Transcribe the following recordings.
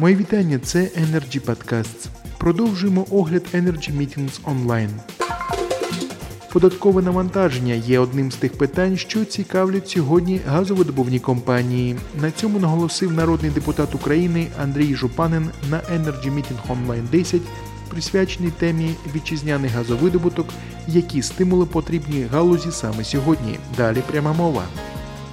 Мої вітання. Це Energy Podcasts. Продовжуємо огляд Energy Meetings онлайн. Податкове навантаження є одним з тих питань, що цікавлять сьогодні газовидобувні компанії. На цьому наголосив народний депутат України Андрій Жупанин на Energy Meeting Online 10, присвяченій темі вітчизняний газовидобуток, які стимули потрібні галузі саме сьогодні. Далі пряма мова.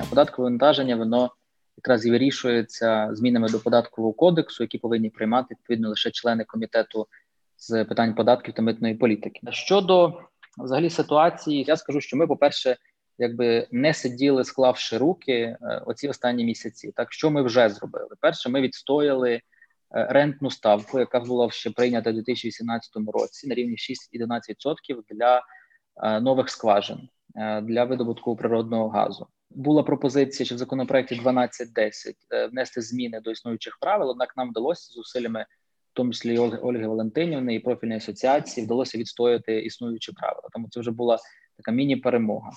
Податкове навантаження воно якраз і вирішується змінами до податкового кодексу, які повинні приймати відповідно лише члени комітету з питань податків та митної політики. Щодо взагалі ситуації, я скажу, що ми, по-перше, якби не сиділи, склавши руки е, оці останні місяці. Так що ми вже зробили? Перше, ми відстояли е, рентну ставку, яка була ще прийнята у 2018 році на рівні 6,11% для е, нових скважин для видобутку природного газу. Була пропозиція, що в законопроекті 1210 внести зміни до існуючих правил однак нам вдалося зусиллями в тому числі Ольги Валентинівни і профільної асоціації вдалося відстояти існуючі правила. Тому це вже була така міні-перемога.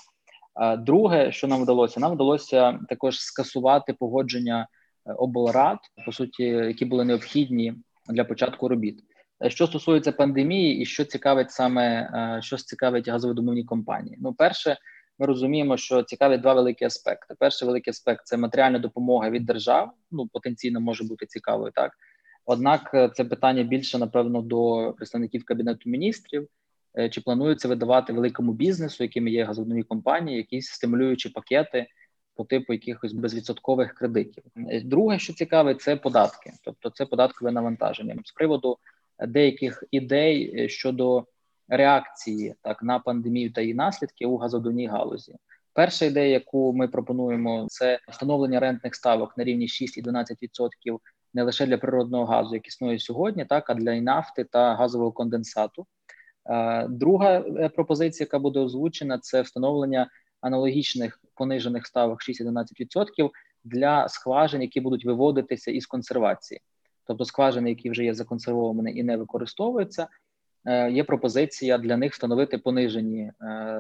Друге, що нам вдалося, нам вдалося також скасувати погодження е, облрад, по суті, які були необхідні для початку робіт. Що стосується пандемії, і що цікавить саме е, що цікавить газовидобувні компанії. Ну, перше, ми розуміємо, що цікавить два великі аспекти. Перший великий аспект це матеріальна допомога від держав. Ну потенційно може бути цікавою, так Однак е, це питання більше напевно до представників кабінету міністрів. Е, чи планується видавати великому бізнесу, якими є газовні компанії, якісь стимулюючі пакети по типу якихось безвідсоткових кредитів? Друге, що цікаве, це податки, тобто це податкове навантаження з приводу деяких ідей щодо реакції так на пандемію та її наслідки у газодоній галузі. Перша ідея, яку ми пропонуємо, це встановлення рентних ставок на рівні 6 і 12% не лише для природного газу, як існує сьогодні, так а для нафти та газового конденсату. Е, друга е, пропозиція, яка буде озвучена, це встановлення аналогічних понижених ставок 6-11% для скважин, які будуть виводитися із консервації, тобто скважини, які вже є законсервовані і не використовуються. Е, є пропозиція для них встановити понижені е,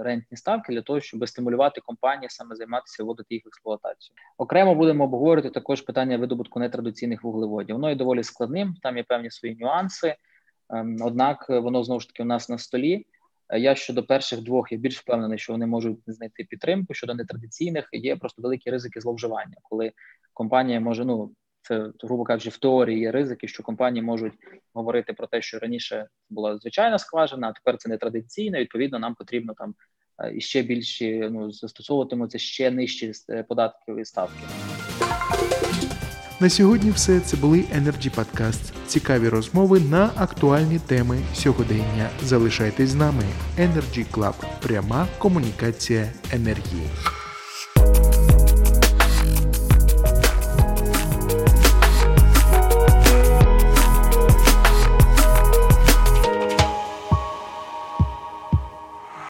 рентні ставки для того, щоб стимулювати компанії саме займатися вводити їх в експлуатацію. Окремо будемо обговорювати також питання видобутку нетрадиційних вуглеводів. Воно є доволі складним, там є певні свої нюанси. Ем, однак воно знову ж таки у нас на столі. Е, я щодо перших двох я більш впевнений, що вони можуть знайти підтримку щодо нетрадиційних. Є просто великі ризики зловживання, коли компанія може ну це, грубо кажучи, в теорії є ризики, що компанії можуть говорити про те, що раніше була звичайна скважина, а тепер це не традиційна. Відповідно, нам потрібно там е, і ще більші ну застосовуватимуться ще нижчі е, податкові ставки. На сьогодні все це були Energy Podcast. Цікаві розмови на актуальні теми сьогодення. Залишайтесь з нами. Energy Club. пряма комунікація енергії.